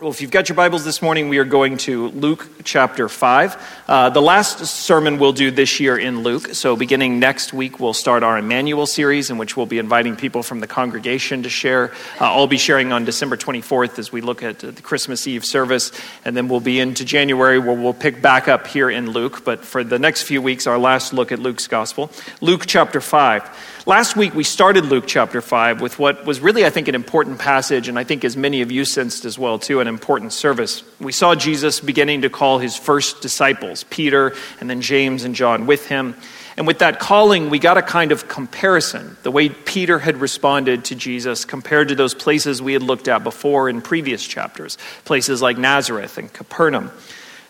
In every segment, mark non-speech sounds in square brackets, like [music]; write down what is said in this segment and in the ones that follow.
Well, if you've got your Bibles this morning, we are going to Luke chapter 5. Uh, the last sermon we'll do this year in Luke. So, beginning next week, we'll start our Emmanuel series, in which we'll be inviting people from the congregation to share. Uh, I'll be sharing on December 24th as we look at the Christmas Eve service. And then we'll be into January, where we'll pick back up here in Luke. But for the next few weeks, our last look at Luke's gospel, Luke chapter 5. Last week, we started Luke chapter 5 with what was really, I think, an important passage, and I think as many of you sensed as well, too, an important service. We saw Jesus beginning to call his first disciples, Peter and then James and John, with him. And with that calling, we got a kind of comparison, the way Peter had responded to Jesus compared to those places we had looked at before in previous chapters, places like Nazareth and Capernaum.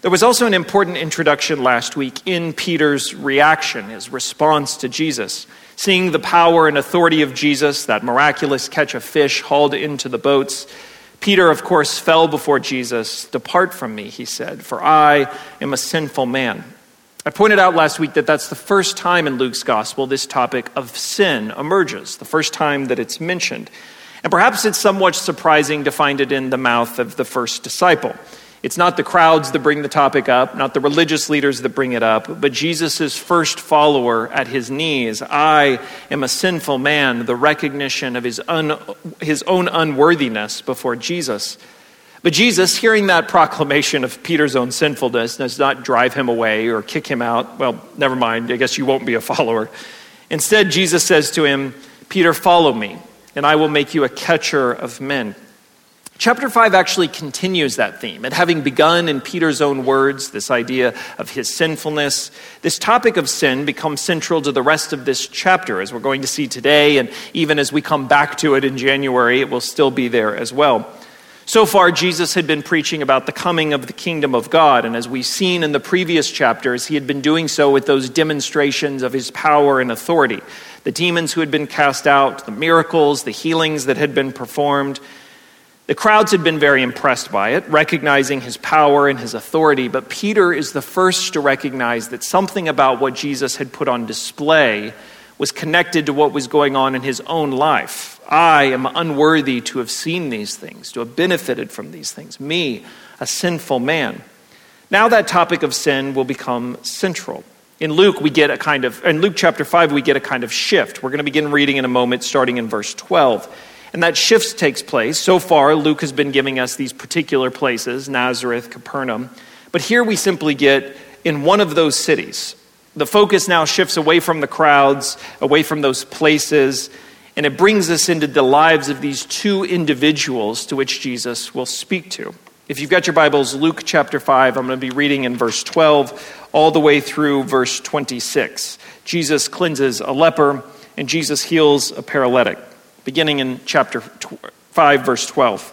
There was also an important introduction last week in Peter's reaction, his response to Jesus. Seeing the power and authority of Jesus, that miraculous catch of fish hauled into the boats, Peter, of course, fell before Jesus. Depart from me, he said, for I am a sinful man. I pointed out last week that that's the first time in Luke's gospel this topic of sin emerges, the first time that it's mentioned. And perhaps it's somewhat surprising to find it in the mouth of the first disciple. It's not the crowds that bring the topic up, not the religious leaders that bring it up, but Jesus' first follower at his knees. I am a sinful man, the recognition of his, un, his own unworthiness before Jesus. But Jesus, hearing that proclamation of Peter's own sinfulness, does not drive him away or kick him out. Well, never mind, I guess you won't be a follower. Instead, Jesus says to him, Peter, follow me, and I will make you a catcher of men. Chapter 5 actually continues that theme. And having begun in Peter's own words, this idea of his sinfulness, this topic of sin becomes central to the rest of this chapter, as we're going to see today. And even as we come back to it in January, it will still be there as well. So far, Jesus had been preaching about the coming of the kingdom of God. And as we've seen in the previous chapters, he had been doing so with those demonstrations of his power and authority. The demons who had been cast out, the miracles, the healings that had been performed. The crowds had been very impressed by it, recognizing his power and his authority, but Peter is the first to recognize that something about what Jesus had put on display was connected to what was going on in his own life. I am unworthy to have seen these things, to have benefited from these things. Me, a sinful man. Now that topic of sin will become central. In Luke, we get a kind of, in Luke chapter 5, we get a kind of shift. We're going to begin reading in a moment, starting in verse 12. And that shift takes place. So far, Luke has been giving us these particular places Nazareth, Capernaum. But here we simply get in one of those cities. The focus now shifts away from the crowds, away from those places, and it brings us into the lives of these two individuals to which Jesus will speak to. If you've got your Bibles, Luke chapter 5, I'm going to be reading in verse 12 all the way through verse 26. Jesus cleanses a leper, and Jesus heals a paralytic beginning in chapter 5, verse 12.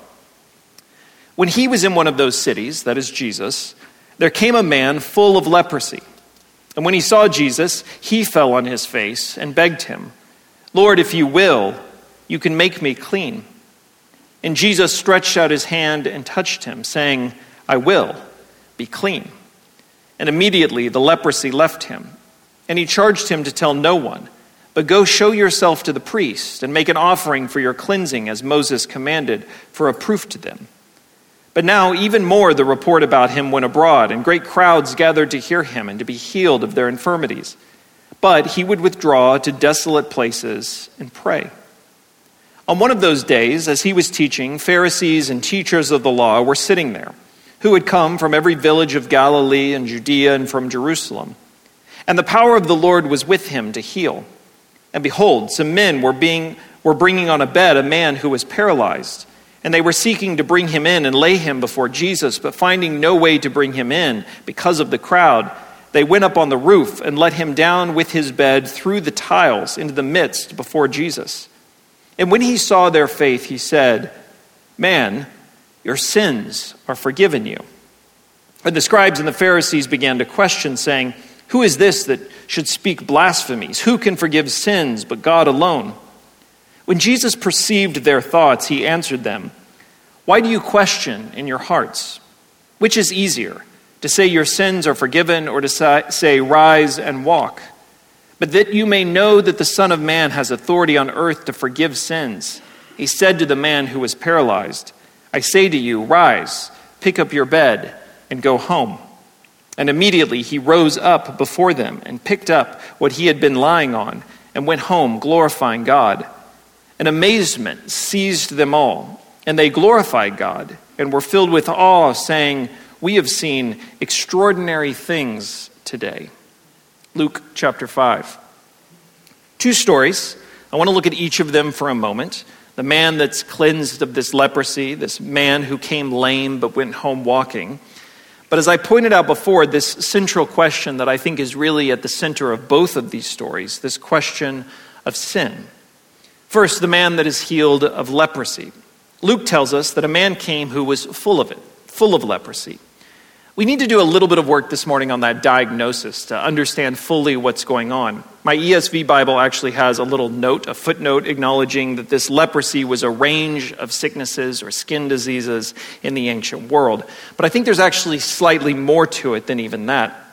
When he was in one of those cities, that is Jesus, there came a man full of leprosy. And when he saw Jesus, he fell on his face and begged him, Lord, if you will, you can make me clean. And Jesus stretched out his hand and touched him, saying, I will, be clean. And immediately the leprosy left him. And he charged him to tell no one but go show yourself to the priest and make an offering for your cleansing, as Moses commanded, for a proof to them. But now, even more, the report about him went abroad, and great crowds gathered to hear him and to be healed of their infirmities. But he would withdraw to desolate places and pray. On one of those days, as he was teaching, Pharisees and teachers of the law were sitting there, who had come from every village of Galilee and Judea and from Jerusalem. And the power of the Lord was with him to heal. And behold, some men were, being, were bringing on a bed a man who was paralyzed. And they were seeking to bring him in and lay him before Jesus, but finding no way to bring him in because of the crowd, they went up on the roof and let him down with his bed through the tiles into the midst before Jesus. And when he saw their faith, he said, Man, your sins are forgiven you. And the scribes and the Pharisees began to question, saying, Who is this that should speak blasphemies? Who can forgive sins but God alone? When Jesus perceived their thoughts, he answered them, Why do you question in your hearts? Which is easier, to say your sins are forgiven or to say, Rise and walk? But that you may know that the Son of Man has authority on earth to forgive sins, he said to the man who was paralyzed, I say to you, rise, pick up your bed, and go home. And immediately he rose up before them and picked up what he had been lying on and went home, glorifying God. And amazement seized them all, and they glorified God and were filled with awe, saying, We have seen extraordinary things today. Luke chapter 5. Two stories. I want to look at each of them for a moment the man that's cleansed of this leprosy, this man who came lame but went home walking. But as I pointed out before, this central question that I think is really at the center of both of these stories this question of sin. First, the man that is healed of leprosy. Luke tells us that a man came who was full of it, full of leprosy. We need to do a little bit of work this morning on that diagnosis to understand fully what's going on. My ESV Bible actually has a little note, a footnote, acknowledging that this leprosy was a range of sicknesses or skin diseases in the ancient world. But I think there's actually slightly more to it than even that.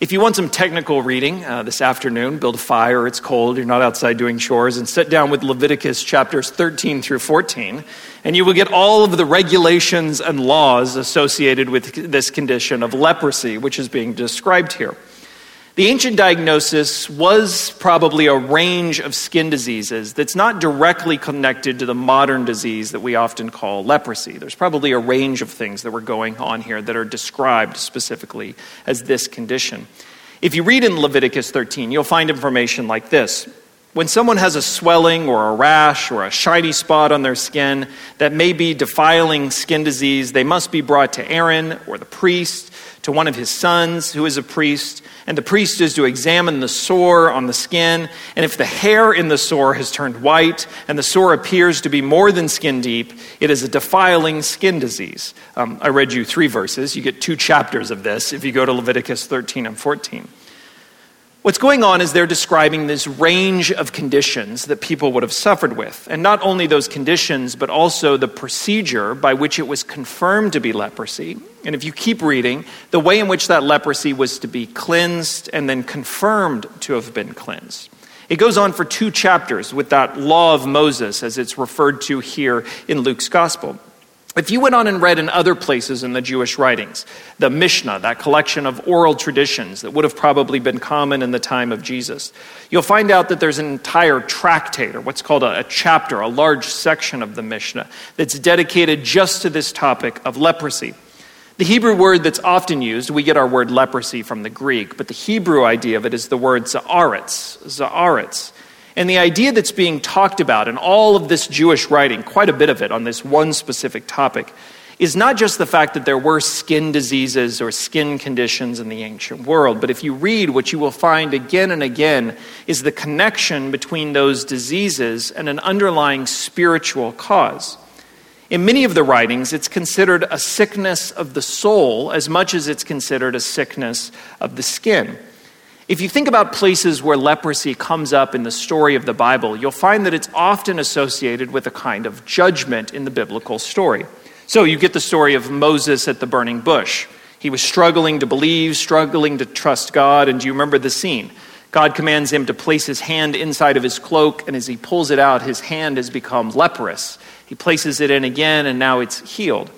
If you want some technical reading uh, this afternoon, build a fire, it's cold, you're not outside doing chores, and sit down with Leviticus chapters 13 through 14, and you will get all of the regulations and laws associated with this condition of leprosy, which is being described here. The ancient diagnosis was probably a range of skin diseases that's not directly connected to the modern disease that we often call leprosy. There's probably a range of things that were going on here that are described specifically as this condition. If you read in Leviticus 13, you'll find information like this. When someone has a swelling or a rash or a shiny spot on their skin that may be defiling skin disease, they must be brought to Aaron or the priest, to one of his sons who is a priest and the priest is to examine the sore on the skin. And if the hair in the sore has turned white and the sore appears to be more than skin deep, it is a defiling skin disease. Um, I read you three verses. You get two chapters of this if you go to Leviticus 13 and 14. What's going on is they're describing this range of conditions that people would have suffered with. And not only those conditions, but also the procedure by which it was confirmed to be leprosy. And if you keep reading, the way in which that leprosy was to be cleansed and then confirmed to have been cleansed. It goes on for two chapters with that law of Moses as it's referred to here in Luke's gospel. If you went on and read in other places in the Jewish writings, the Mishnah, that collection of oral traditions that would have probably been common in the time of Jesus, you'll find out that there's an entire tractate, or what's called a, a chapter, a large section of the Mishnah, that's dedicated just to this topic of leprosy. The Hebrew word that's often used, we get our word leprosy from the Greek, but the Hebrew idea of it is the word tzara'at, tzara'at. And the idea that's being talked about in all of this Jewish writing, quite a bit of it on this one specific topic, is not just the fact that there were skin diseases or skin conditions in the ancient world, but if you read, what you will find again and again is the connection between those diseases and an underlying spiritual cause. In many of the writings, it's considered a sickness of the soul as much as it's considered a sickness of the skin. If you think about places where leprosy comes up in the story of the Bible, you'll find that it's often associated with a kind of judgment in the biblical story. So you get the story of Moses at the burning bush. He was struggling to believe, struggling to trust God, and do you remember the scene? God commands him to place his hand inside of his cloak, and as he pulls it out, his hand has become leprous. He places it in again, and now it's healed.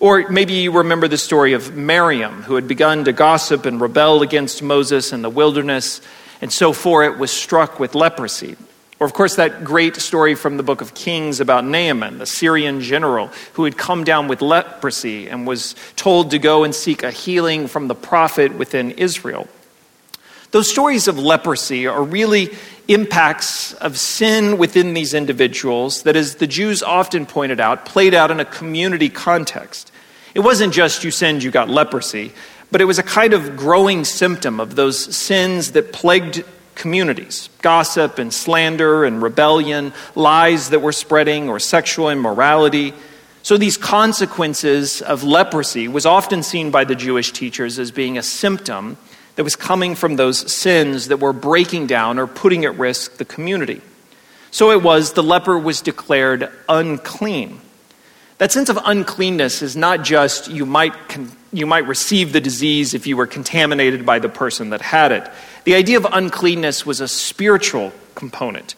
Or maybe you remember the story of Miriam, who had begun to gossip and rebel against Moses in the wilderness, and so for it was struck with leprosy. Or, of course, that great story from the book of Kings about Naaman, the Syrian general who had come down with leprosy and was told to go and seek a healing from the prophet within Israel. Those stories of leprosy are really impacts of sin within these individuals that, as the Jews often pointed out, played out in a community context. It wasn't just you sinned, you got leprosy, but it was a kind of growing symptom of those sins that plagued communities gossip and slander and rebellion, lies that were spreading, or sexual immorality. So, these consequences of leprosy was often seen by the Jewish teachers as being a symptom that was coming from those sins that were breaking down or putting at risk the community. So it was the leper was declared unclean. That sense of uncleanness is not just you might, you might receive the disease if you were contaminated by the person that had it. The idea of uncleanness was a spiritual component.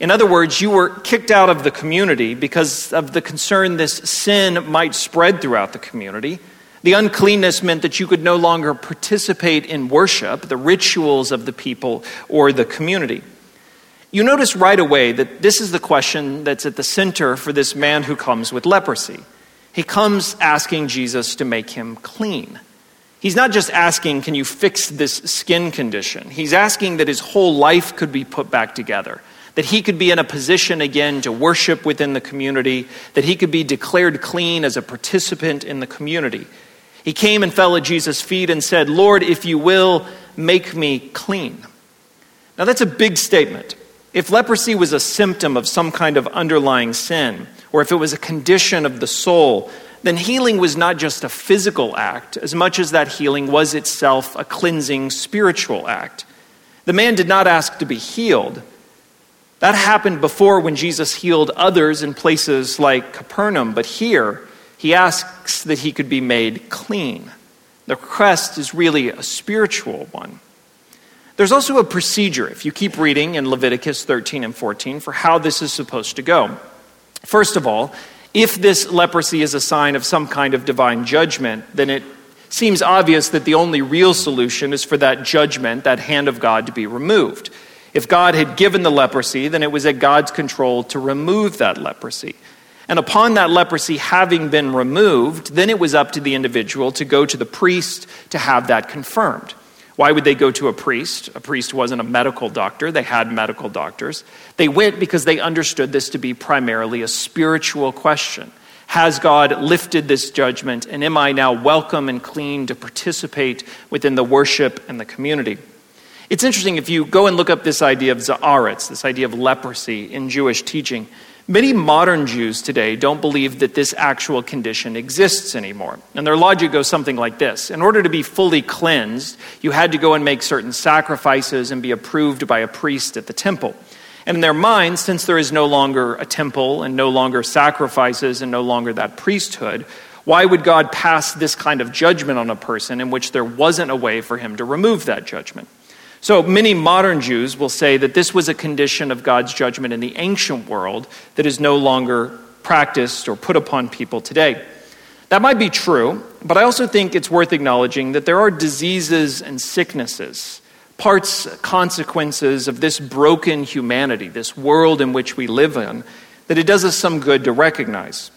In other words, you were kicked out of the community because of the concern this sin might spread throughout the community. The uncleanness meant that you could no longer participate in worship, the rituals of the people or the community. You notice right away that this is the question that's at the center for this man who comes with leprosy. He comes asking Jesus to make him clean. He's not just asking, Can you fix this skin condition? He's asking that his whole life could be put back together that he could be in a position again to worship within the community, that he could be declared clean as a participant in the community. He came and fell at Jesus' feet and said, Lord, if you will, make me clean. Now, that's a big statement. If leprosy was a symptom of some kind of underlying sin, or if it was a condition of the soul, then healing was not just a physical act, as much as that healing was itself a cleansing spiritual act. The man did not ask to be healed, that happened before when Jesus healed others in places like Capernaum, but here he asks that he could be made clean. The request is really a spiritual one. There's also a procedure, if you keep reading in Leviticus 13 and 14, for how this is supposed to go. First of all, if this leprosy is a sign of some kind of divine judgment, then it seems obvious that the only real solution is for that judgment, that hand of God, to be removed. If God had given the leprosy, then it was at God's control to remove that leprosy. And upon that leprosy having been removed, then it was up to the individual to go to the priest to have that confirmed. Why would they go to a priest? A priest wasn't a medical doctor, they had medical doctors. They went because they understood this to be primarily a spiritual question. Has God lifted this judgment, and am I now welcome and clean to participate within the worship and the community? It's interesting if you go and look up this idea of tzara'at, this idea of leprosy in Jewish teaching. Many modern Jews today don't believe that this actual condition exists anymore. And their logic goes something like this In order to be fully cleansed, you had to go and make certain sacrifices and be approved by a priest at the temple. And in their minds, since there is no longer a temple and no longer sacrifices and no longer that priesthood, why would God pass this kind of judgment on a person in which there wasn't a way for him to remove that judgment? So many modern Jews will say that this was a condition of God's judgment in the ancient world that is no longer practiced or put upon people today. That might be true, but I also think it's worth acknowledging that there are diseases and sicknesses, parts, consequences of this broken humanity, this world in which we live in, that it does us some good to recognize.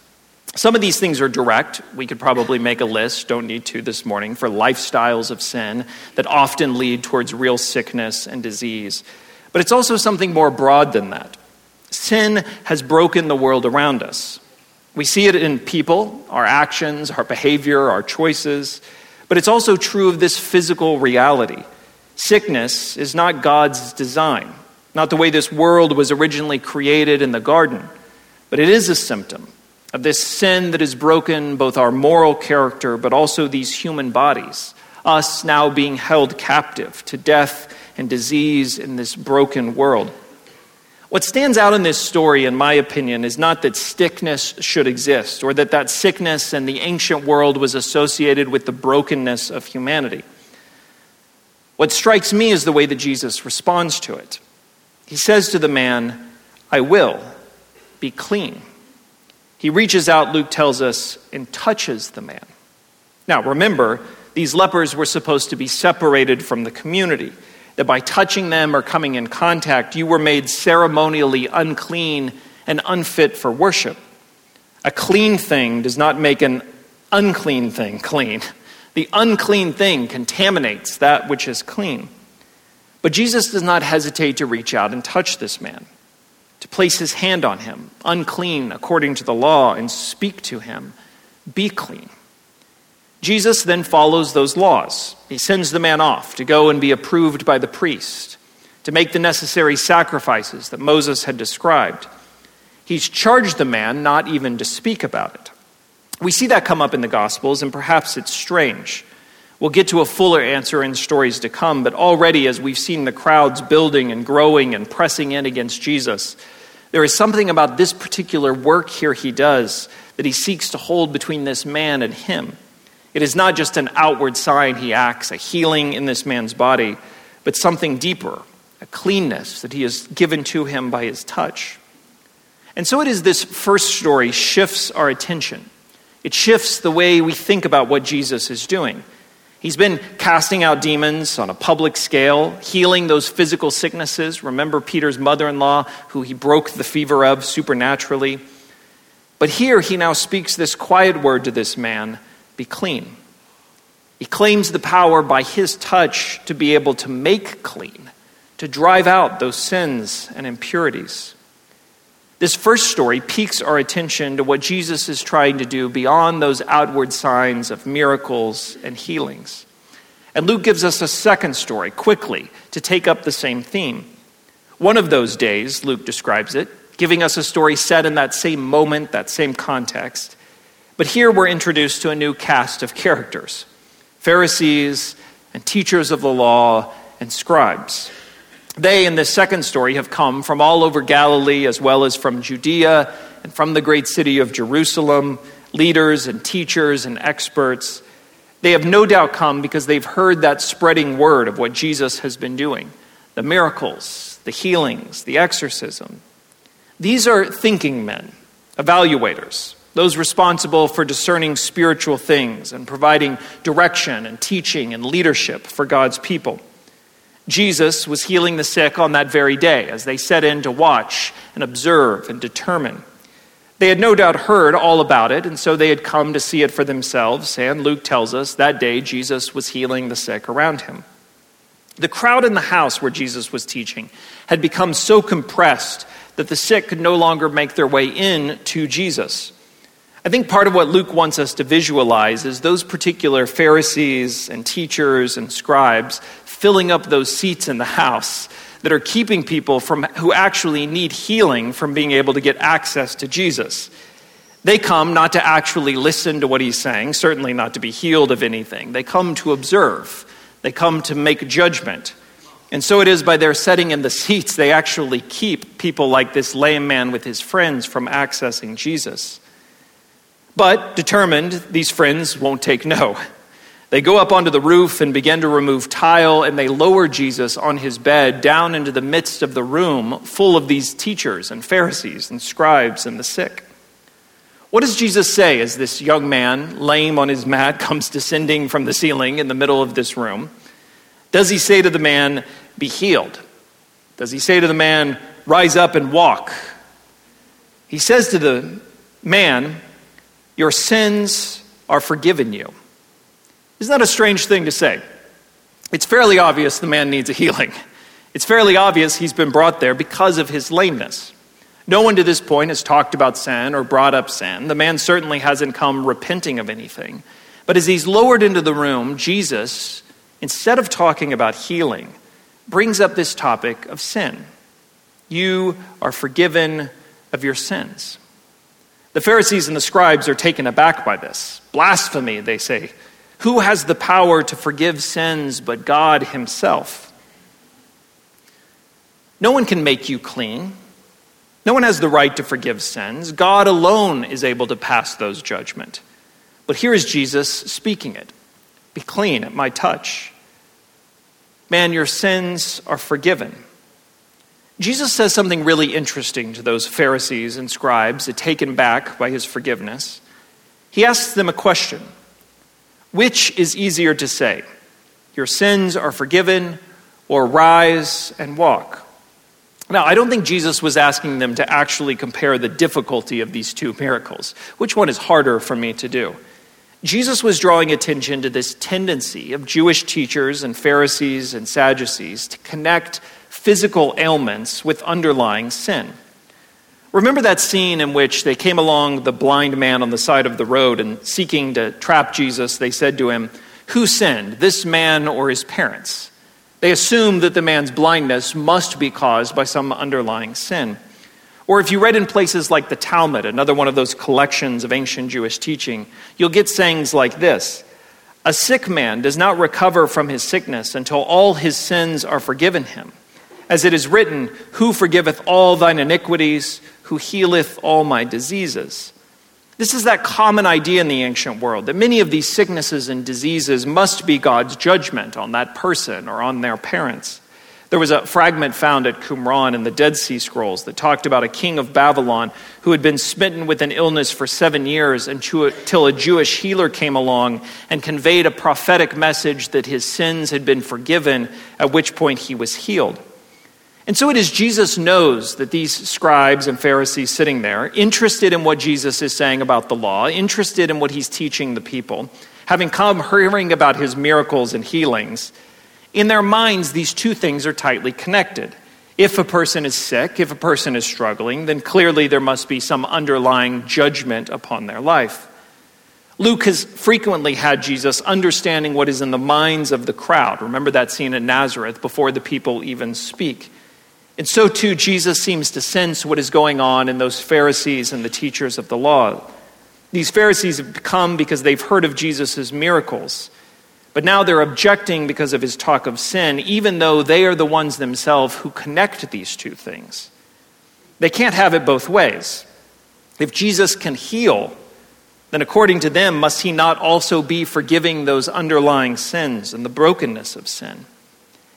Some of these things are direct. We could probably make a list, don't need to this morning, for lifestyles of sin that often lead towards real sickness and disease. But it's also something more broad than that. Sin has broken the world around us. We see it in people, our actions, our behavior, our choices, but it's also true of this physical reality. Sickness is not God's design, not the way this world was originally created in the garden, but it is a symptom of this sin that has broken both our moral character but also these human bodies, us now being held captive to death and disease in this broken world. What stands out in this story, in my opinion, is not that sickness should exist or that that sickness in the ancient world was associated with the brokenness of humanity. What strikes me is the way that Jesus responds to it. He says to the man, I will be clean. He reaches out, Luke tells us, and touches the man. Now, remember, these lepers were supposed to be separated from the community, that by touching them or coming in contact, you were made ceremonially unclean and unfit for worship. A clean thing does not make an unclean thing clean. The unclean thing contaminates that which is clean. But Jesus does not hesitate to reach out and touch this man to place his hand on him, unclean according to the law, and speak to him, Be clean. Jesus then follows those laws. He sends the man off to go and be approved by the priest, to make the necessary sacrifices that Moses had described. He's charged the man not even to speak about it. We see that come up in the Gospels, and perhaps it's strange. We'll get to a fuller answer in stories to come, but already as we've seen the crowds building and growing and pressing in against Jesus, there is something about this particular work here he does that he seeks to hold between this man and him. It is not just an outward sign he acts, a healing in this man's body, but something deeper, a cleanness that he has given to him by his touch. And so it is this first story shifts our attention. It shifts the way we think about what Jesus is doing. He's been casting out demons on a public scale, healing those physical sicknesses. Remember Peter's mother in law, who he broke the fever of supernaturally. But here he now speaks this quiet word to this man be clean. He claims the power by his touch to be able to make clean, to drive out those sins and impurities. This first story piques our attention to what Jesus is trying to do beyond those outward signs of miracles and healings. And Luke gives us a second story quickly to take up the same theme. One of those days, Luke describes it, giving us a story set in that same moment, that same context. But here we're introduced to a new cast of characters Pharisees and teachers of the law and scribes. They, in this second story, have come from all over Galilee as well as from Judea and from the great city of Jerusalem, leaders and teachers and experts. They have no doubt come because they've heard that spreading word of what Jesus has been doing the miracles, the healings, the exorcism. These are thinking men, evaluators, those responsible for discerning spiritual things and providing direction and teaching and leadership for God's people. Jesus was healing the sick on that very day as they set in to watch and observe and determine. They had no doubt heard all about it, and so they had come to see it for themselves. And Luke tells us that day Jesus was healing the sick around him. The crowd in the house where Jesus was teaching had become so compressed that the sick could no longer make their way in to Jesus. I think part of what Luke wants us to visualize is those particular Pharisees and teachers and scribes filling up those seats in the house that are keeping people from who actually need healing from being able to get access to Jesus. They come not to actually listen to what he's saying, certainly not to be healed of anything. They come to observe. They come to make judgment. And so it is by their setting in the seats, they actually keep people like this lame man with his friends from accessing Jesus. But determined, these friends won't take no. They go up onto the roof and begin to remove tile, and they lower Jesus on his bed down into the midst of the room full of these teachers and Pharisees and scribes and the sick. What does Jesus say as this young man, lame on his mat, [laughs] comes descending from the ceiling in the middle of this room? Does he say to the man, Be healed? Does he say to the man, Rise up and walk? He says to the man, Your sins are forgiven you. Isn't that a strange thing to say? It's fairly obvious the man needs a healing. It's fairly obvious he's been brought there because of his lameness. No one to this point has talked about sin or brought up sin. The man certainly hasn't come repenting of anything. But as he's lowered into the room, Jesus, instead of talking about healing, brings up this topic of sin. You are forgiven of your sins. The Pharisees and the scribes are taken aback by this. Blasphemy, they say. Who has the power to forgive sins but God Himself? No one can make you clean. No one has the right to forgive sins. God alone is able to pass those judgment. But here is Jesus speaking it. Be clean at my touch. Man, your sins are forgiven. Jesus says something really interesting to those Pharisees and scribes, taken back by his forgiveness. He asks them a question which is easier to say? Your sins are forgiven, or rise and walk? Now, I don't think Jesus was asking them to actually compare the difficulty of these two miracles. Which one is harder for me to do? Jesus was drawing attention to this tendency of Jewish teachers and Pharisees and Sadducees to connect physical ailments with underlying sin. Remember that scene in which they came along the blind man on the side of the road and seeking to trap Jesus, they said to him, Who sinned, this man or his parents? They assumed that the man's blindness must be caused by some underlying sin. Or if you read in places like the Talmud, another one of those collections of ancient Jewish teaching, you'll get sayings like this A sick man does not recover from his sickness until all his sins are forgiven him. As it is written, Who forgiveth all thine iniquities? Who healeth all my diseases? This is that common idea in the ancient world that many of these sicknesses and diseases must be God's judgment on that person or on their parents. There was a fragment found at Qumran in the Dead Sea Scrolls that talked about a king of Babylon who had been smitten with an illness for seven years until a Jewish healer came along and conveyed a prophetic message that his sins had been forgiven, at which point he was healed. And so it is Jesus knows that these scribes and Pharisees sitting there, interested in what Jesus is saying about the law, interested in what he's teaching the people, having come hearing about his miracles and healings, in their minds, these two things are tightly connected. If a person is sick, if a person is struggling, then clearly there must be some underlying judgment upon their life. Luke has frequently had Jesus understanding what is in the minds of the crowd. Remember that scene in Nazareth before the people even speak. And so too, Jesus seems to sense what is going on in those Pharisees and the teachers of the law. These Pharisees have come because they've heard of Jesus' miracles. But now they're objecting because of his talk of sin, even though they are the ones themselves who connect these two things. They can't have it both ways. If Jesus can heal, then according to them, must he not also be forgiving those underlying sins and the brokenness of sin?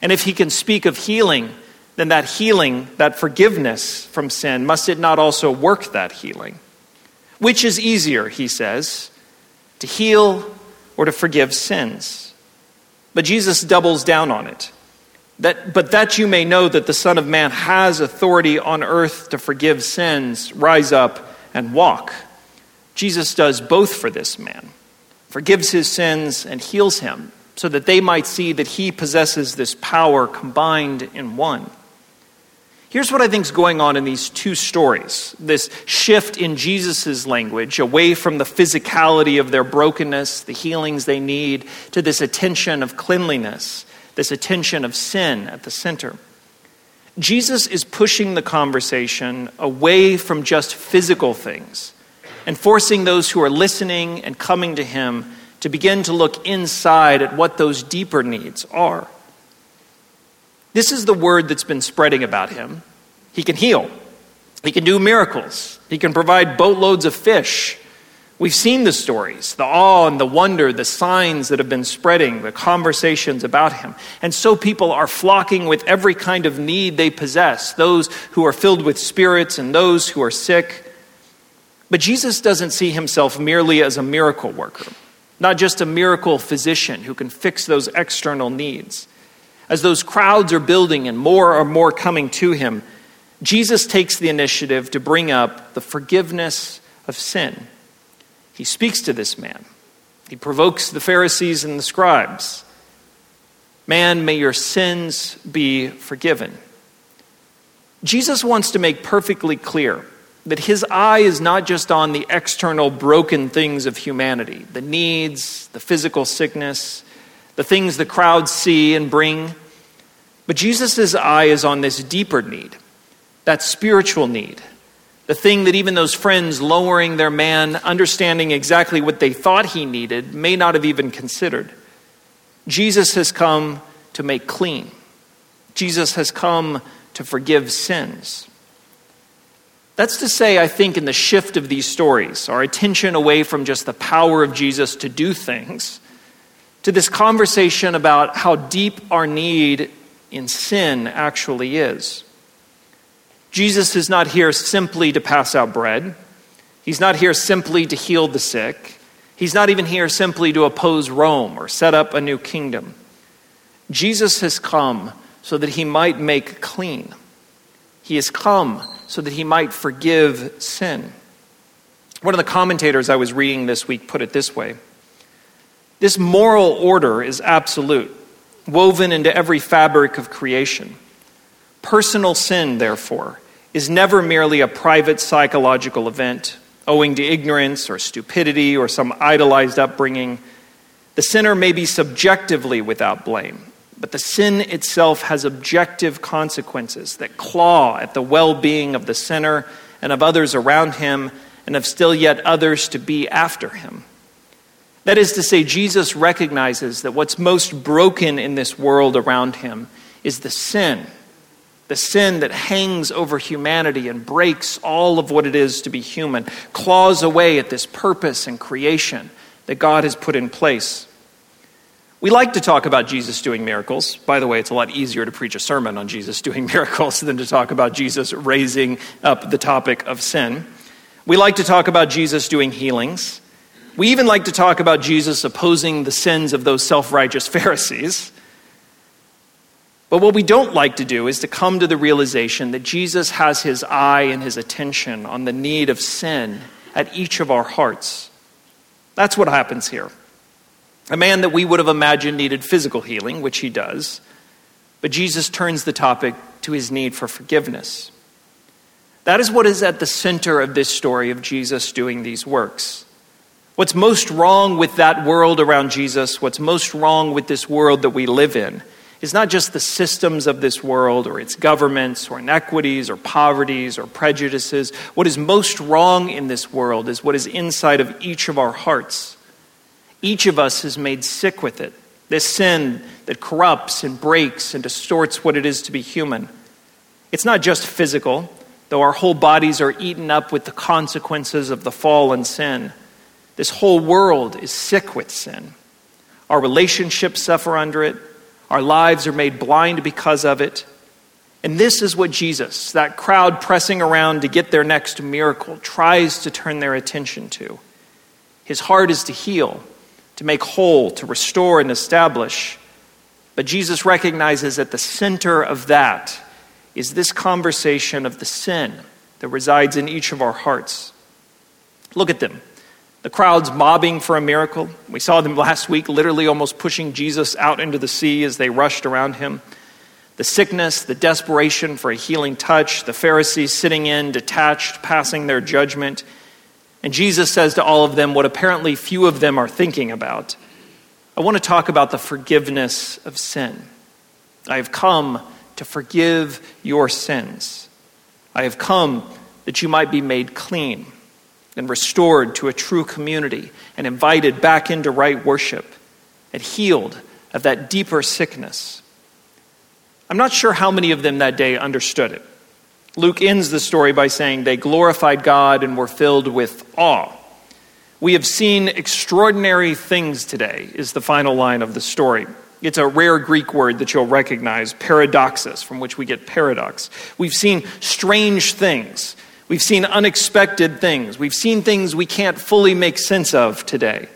And if he can speak of healing, then that healing, that forgiveness from sin, must it not also work that healing? Which is easier, he says, to heal or to forgive sins? But Jesus doubles down on it. That, but that you may know that the Son of Man has authority on earth to forgive sins, rise up and walk. Jesus does both for this man, forgives his sins and heals him, so that they might see that he possesses this power combined in one. Here's what I think is going on in these two stories this shift in Jesus' language away from the physicality of their brokenness, the healings they need, to this attention of cleanliness, this attention of sin at the center. Jesus is pushing the conversation away from just physical things and forcing those who are listening and coming to him to begin to look inside at what those deeper needs are. This is the word that's been spreading about him. He can heal, he can do miracles, he can provide boatloads of fish. We've seen the stories, the awe and the wonder, the signs that have been spreading, the conversations about him. And so people are flocking with every kind of need they possess those who are filled with spirits and those who are sick. But Jesus doesn't see himself merely as a miracle worker, not just a miracle physician who can fix those external needs. As those crowds are building and more are more coming to him, Jesus takes the initiative to bring up the forgiveness of sin. He speaks to this man. He provokes the Pharisees and the scribes. Man, may your sins be forgiven. Jesus wants to make perfectly clear that his eye is not just on the external broken things of humanity, the needs, the physical sickness, the things the crowds see and bring. But Jesus' eye is on this deeper need, that spiritual need, the thing that even those friends lowering their man, understanding exactly what they thought he needed, may not have even considered. Jesus has come to make clean, Jesus has come to forgive sins. That's to say, I think, in the shift of these stories, our attention away from just the power of Jesus to do things, to this conversation about how deep our need in sin actually is. Jesus is not here simply to pass out bread. He's not here simply to heal the sick. He's not even here simply to oppose Rome or set up a new kingdom. Jesus has come so that he might make clean. He has come so that he might forgive sin. One of the commentators I was reading this week put it this way This moral order is absolute woven into every fabric of creation. Personal sin, therefore, is never merely a private psychological event owing to ignorance or stupidity or some idolized upbringing. The sinner may be subjectively without blame, but the sin itself has objective consequences that claw at the well being of the sinner and of others around him and of still yet others to be after him. That is to say, Jesus recognizes that what's most broken in this world around him is the sin, the sin that hangs over humanity and breaks all of what it is to be human, claws away at this purpose and creation that God has put in place. We like to talk about Jesus doing miracles. By the way, it's a lot easier to preach a sermon on Jesus [laughs] doing miracles than to talk about Jesus raising up the topic of sin. We like to talk about Jesus doing healings. We even like to talk about Jesus opposing the sins of those self righteous [laughs] Pharisees. But what we don't like to do is to come to the realization that Jesus has his eye and his attention on the need of sin at each of our hearts. That's what happens here. A man that we would have imagined needed physical healing, which he does, but Jesus turns the topic to his need for forgiveness. That is what is at the center of this story of Jesus doing these works. What's most wrong with that world around Jesus, what's most wrong with this world that we live in, is not just the systems of this world or its governments or inequities or poverties or prejudices. What is most wrong in this world is what is inside of each of our hearts. Each of us is made sick with it. This sin that corrupts and breaks and distorts what it is to be human. It's not just physical, though our whole bodies are eaten up with the consequences of the fall and sin. This whole world is sick with sin. Our relationships suffer under it. Our lives are made blind because of it. And this is what Jesus, that crowd pressing around to get their next miracle, tries to turn their attention to. His heart is to heal, to make whole, to restore and establish. But Jesus recognizes at the center of that is this conversation of the sin that resides in each of our hearts. Look at them. The crowds mobbing for a miracle. We saw them last week literally almost pushing Jesus out into the sea as they rushed around him. The sickness, the desperation for a healing touch, the Pharisees sitting in, detached, passing their judgment. And Jesus says to all of them what apparently few of them are thinking about. I want to talk about the forgiveness of sin. I have come to forgive your sins. I have come that you might be made clean and restored to a true community and invited back into right worship and healed of that deeper sickness. I'm not sure how many of them that day understood it. Luke ends the story by saying they glorified God and were filled with awe. We have seen extraordinary things today, is the final line of the story. It's a rare Greek word that you'll recognize, paradoxus, from which we get paradox. We've seen strange things. We've seen unexpected things. We've seen things we can't fully make sense of today.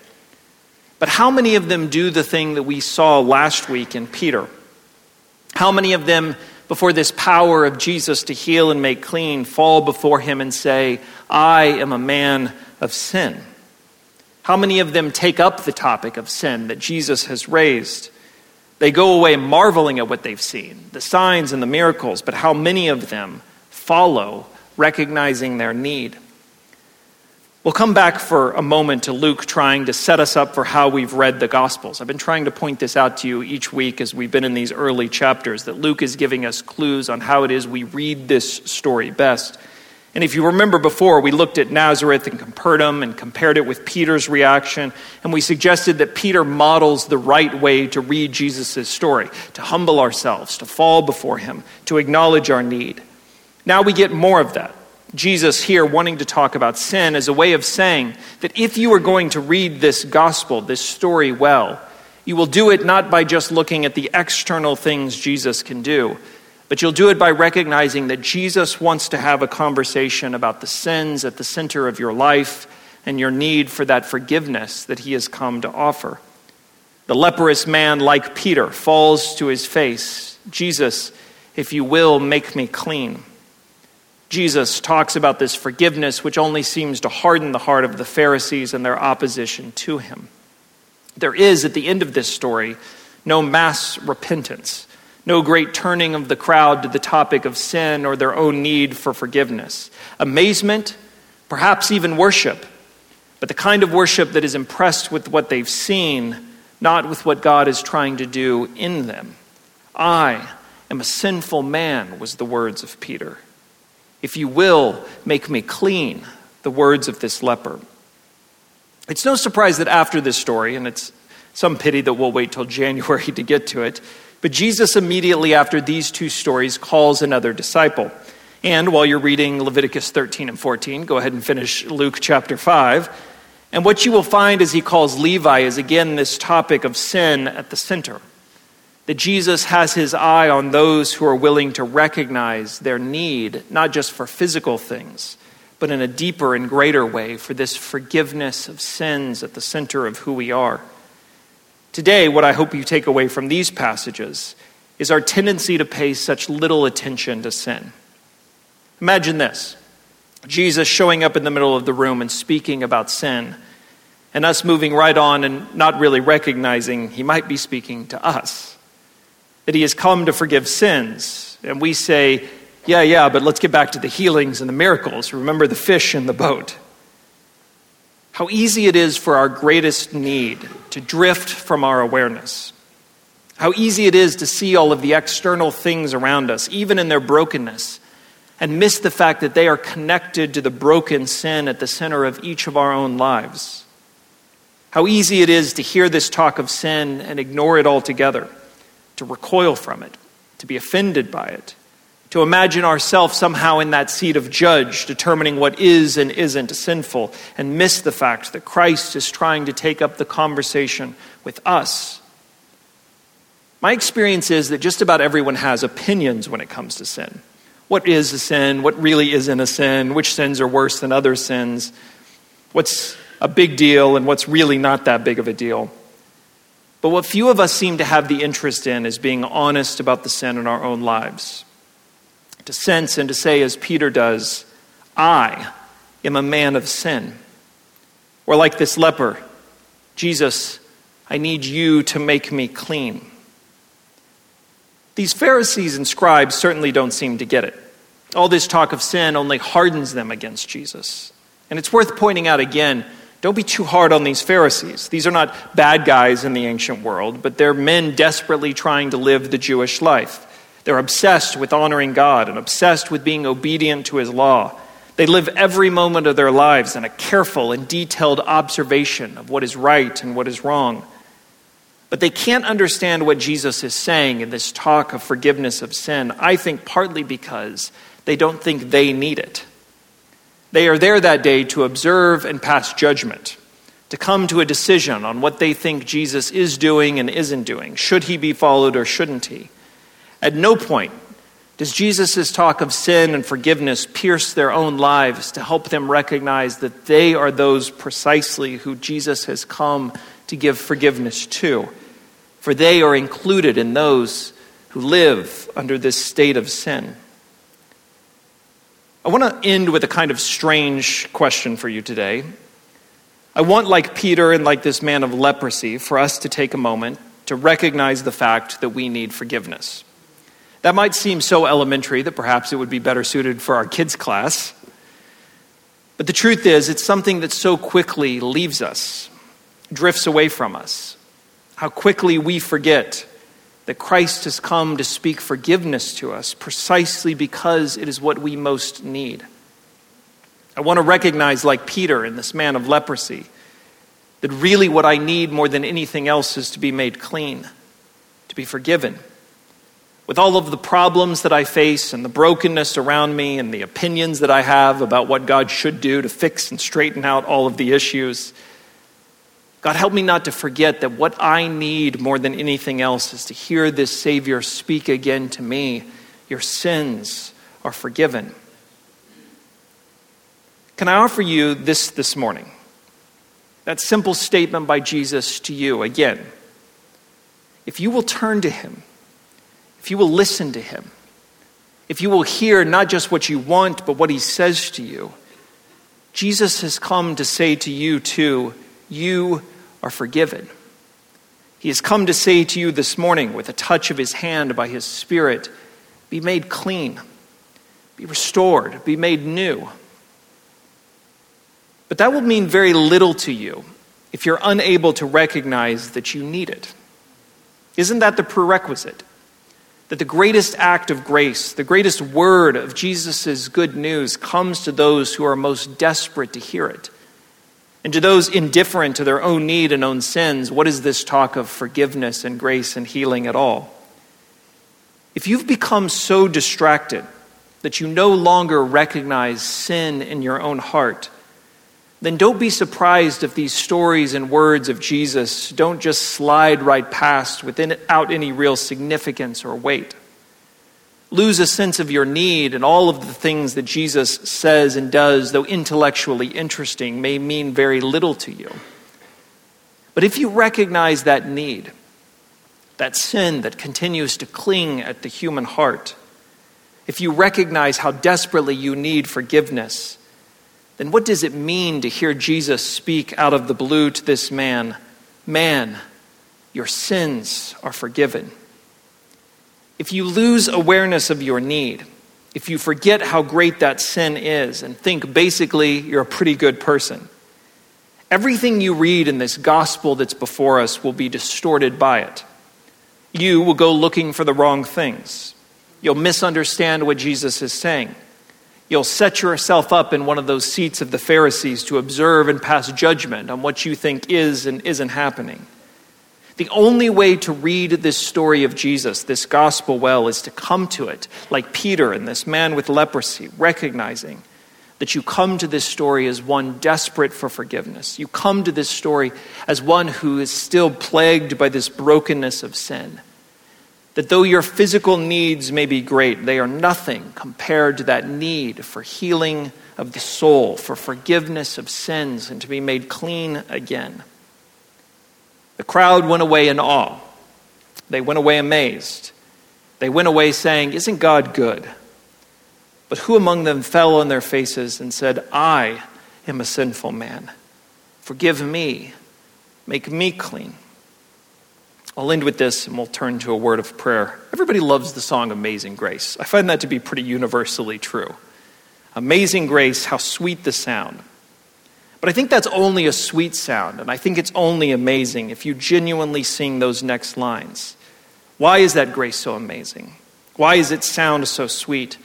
But how many of them do the thing that we saw last week in Peter? How many of them before this power of Jesus to heal and make clean, fall before him and say, I am a man of sin? How many of them take up the topic of sin that Jesus has raised? They go away marveling at what they've seen, the signs and the miracles, but how many of them follow, recognizing their need? We'll come back for a moment to Luke trying to set us up for how we've read the Gospels. I've been trying to point this out to you each week as we've been in these early chapters, that Luke is giving us clues on how it is we read this story best. And if you remember before, we looked at Nazareth and Capernaum and compared it with Peter's reaction, and we suggested that Peter models the right way to read Jesus' story, to humble ourselves, to fall before him, to acknowledge our need. Now we get more of that. Jesus here wanting to talk about sin as a way of saying that if you are going to read this gospel, this story well, you will do it not by just looking at the external things Jesus can do, but you'll do it by recognizing that Jesus wants to have a conversation about the sins at the center of your life and your need for that forgiveness that he has come to offer. The leprous man, like Peter, falls to his face Jesus, if you will, make me clean. Jesus talks about this forgiveness, which only seems to harden the heart of the Pharisees and their opposition to him. There is, at the end of this story, no mass repentance, no great turning of the crowd to the topic of sin or their own need for forgiveness. Amazement, perhaps even worship, but the kind of worship that is impressed with what they've seen, not with what God is trying to do in them. I am a sinful man, was the words of Peter. If you will, make me clean, the words of this leper. It's no surprise that after this story, and it's some pity that we'll wait till [laughs] January to get to it, but Jesus immediately after these two stories calls another disciple. And while you're reading Leviticus 13 and 14, go ahead and finish Luke chapter 5. And what you will find as he calls Levi is again this topic of sin at the center. That Jesus has his eye on those who are willing to recognize their need, not just for physical things, but in a deeper and greater way for this forgiveness of sins at the center of who we are. Today, what I hope you take away from these passages is our tendency to pay such little attention to sin. Imagine this Jesus showing up in the middle of the room and speaking about sin, and us moving right on and not really recognizing he might be speaking to us that he has come to forgive sins. And we say, yeah, yeah, but let's get back to the healings and the miracles. Remember the fish in the boat. How easy it is for our greatest need to drift from our awareness. How easy it is to see all of the external things around us, even in their brokenness, and miss the fact that they are connected to the broken sin at the center of each of our own lives. How easy it is to hear this talk of sin and ignore it altogether to recoil from it, to be offended by it, to imagine ourselves somehow in that seat of judge, determining what is and isn't sinful, and miss the fact that Christ is trying to take up the conversation with us. My experience is that just about everyone has opinions when it comes to sin. What is a sin? What really isn't a sin? Which sins are worse than other sins? What's a big deal and what's really not that big of a deal? But what few of us seem to have the interest in is being honest about the sin in our own lives. To sense and to say, as Peter does, I am a man of sin. Or like this leper, Jesus, I need you to make me clean. These Pharisees and scribes certainly don't seem to get it. All this talk of sin only hardens them against Jesus. And it's worth pointing out again don't be too hard on these Pharisees. These are not bad guys in the ancient world, but they're men desperately trying to live the Jewish life. They're obsessed with honoring God and obsessed with being obedient to his law. They live every moment of their lives in a careful and detailed observation of what is right and what is wrong. But they can't understand what Jesus is saying in this talk of forgiveness of sin, I think partly because they don't think they need it. They are there that day to observe and pass judgment, to come to a decision on what they think Jesus is doing and isn't doing. Should he be followed or shouldn't he? At no point does Jesus' talk of sin and forgiveness pierce their own lives to help them recognize that they are those precisely who Jesus has come to give forgiveness to? For they are included in those who live under this state of sin. I want to end with a kind of strange question for you today. I want, like Peter and like this man of leprosy, for us to take a moment to recognize the fact that we need forgiveness. That might seem so elementary that perhaps it would be better suited for our kids' class. But the truth is, it's something that so quickly leaves us, drifts away from us. How quickly we forget that Christ has come to speak forgiveness to us precisely because it is what we most need. I want to recognize, like Peter and this man of leprosy, that really what I need more than anything else is to be made clean, to be forgiven. With all of the problems that I face and the brokenness around me and the opinions that I have about what God should do to fix and straighten out all of the issues, God, help me not to forget that what I need more than anything else is to hear this Savior speak again to me. Your sins are forgiven. Can I offer you this this morning? That simple statement by Jesus to you again. If you will turn to Him, if you will listen to Him, if you will hear not just what you want, but what He says to you, Jesus has come to say to you, too, you are forgiven. He has come to say to you this morning, with a touch of his hand by his Spirit, be made clean, be restored, be made new. But that will mean very little to you if you're unable to recognize that you need it. Isn't that the prerequisite? That the greatest act of grace, the greatest word of Jesus' good news comes to those who are most desperate to hear it. And to those indifferent to their own need and own sins, what is this talk of forgiveness and grace and healing at all? If you've become so distracted that you no longer recognize sin in your own heart, then don't be surprised if these stories and words of Jesus don't just slide right past without any real significance or weight. Lose a sense of your need, and all of the things that Jesus says and does, though intellectually interesting, may mean very little to you. But if you recognize that need, that sin that continues to cling at the human heart, if you recognize how desperately you need forgiveness, then what does it mean to hear Jesus speak out of the blue to this man? Man, your sins are forgiven. If you lose awareness of your need, if you forget how great that sin is and think basically you're a pretty good person, everything you read in this gospel that's before us will be distorted by it. You will go looking for the wrong things. You'll misunderstand what Jesus is saying. You'll set yourself up in one of those seats of the Pharisees to observe and pass judgment on what you think is and isn't happening. The only way to read this story of Jesus, this gospel well, is to come to it like Peter and this man with leprosy, recognizing that you come to this story as one desperate for forgiveness. You come to this story as one who is still plagued by this brokenness of sin. That though your physical needs may be great, they are nothing compared to that need for healing of the soul, for forgiveness of sins, and to be made clean again. The crowd went away in awe. They went away amazed. They went away saying, Isn't God good? But who among them fell on their faces and said, I am a sinful man? Forgive me. Make me clean. I'll end with this and we'll turn to a word of prayer. Everybody loves the song Amazing Grace. I find that to be pretty universally true. Amazing Grace, how sweet the sound. But I think that's only a sweet sound, and I think it's only amazing if you genuinely sing those next lines. Why is that grace so amazing? Why is it sound so sweet?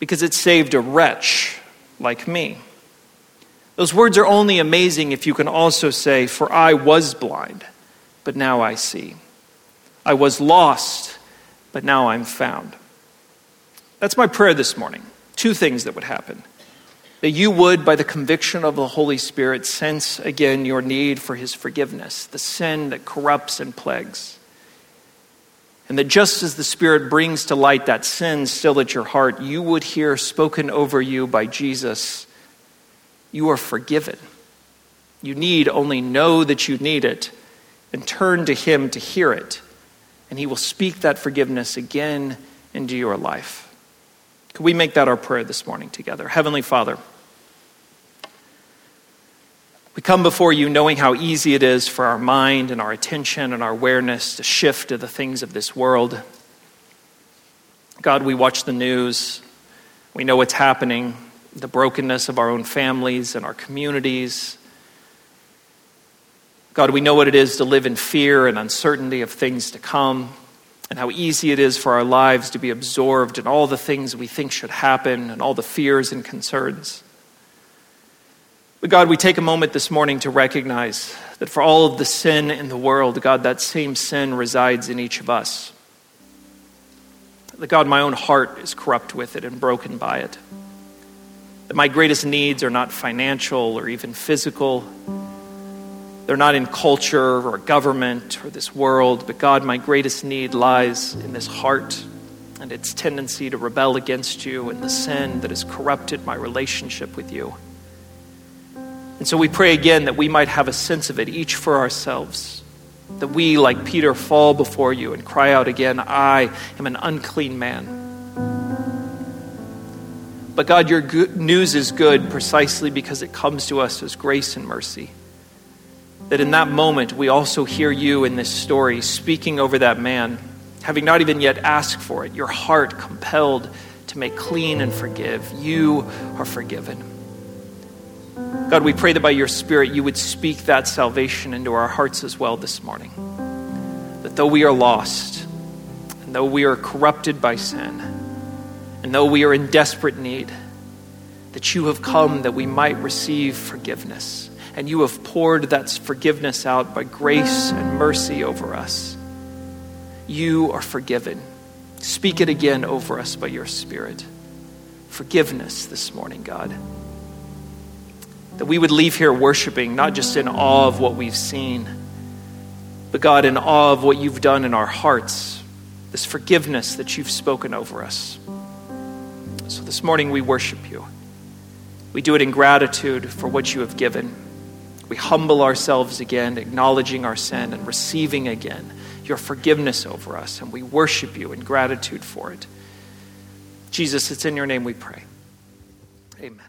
Because it saved a wretch like me. Those words are only amazing if you can also say, For I was blind but now I see. I was lost, but now I'm found. That's my prayer this morning. Two things that would happen. That you would, by the conviction of the Holy Spirit, sense again your need for His forgiveness, the sin that corrupts and plagues. And that just as the Spirit brings to light that sin still at your heart, you would hear spoken over you by Jesus, You are forgiven. You need only know that you need it and turn to Him to hear it. And He will speak that forgiveness again into your life. Could we make that our prayer this morning together? Heavenly Father, we come before you knowing how easy it is for our mind and our attention and our awareness to shift to the things of this world. God, we watch the news. We know what's happening, the brokenness of our own families and our communities, God, we know what it is to live in fear and uncertainty of things to come, and how easy it is for our lives to be absorbed in all the things we think should happen and all the fears and concerns. But God, we take a moment this morning to recognize that for all of the sin in the world, God, that same sin resides in each of us. That God, my own heart is corrupt with it and broken by it. That my greatest needs are not financial or even physical they're not in culture or government or this world, but God, my greatest need lies in this heart and its tendency to rebel against you and the sin that has corrupted my relationship with you. And so we pray again that we might have a sense of it, each for ourselves. That we, like Peter, fall before you and cry out again, I am an unclean man. But God, your news is good precisely because it comes to us as grace and mercy that in that moment we also hear you in this story speaking over that man, having not even yet asked for it, your heart compelled to make clean and forgive. You are forgiven. God, we pray that by your Spirit you would speak that salvation into our hearts as well this morning. That though we are lost, and though we are corrupted by sin, and though we are in desperate need, that you have come that we might receive forgiveness and you have poured that forgiveness out by grace and mercy over us. You are forgiven. Speak it again over us by your Spirit. Forgiveness this morning, God. That we would leave here worshiping, not just in awe of what we've seen, but God, in awe of what you've done in our hearts, this forgiveness that you've spoken over us. So this morning we worship you. We do it in gratitude for what you have given. We humble ourselves again, acknowledging our sin and receiving again your forgiveness over us, and we worship you in gratitude for it. Jesus, it's in your name we pray. Amen.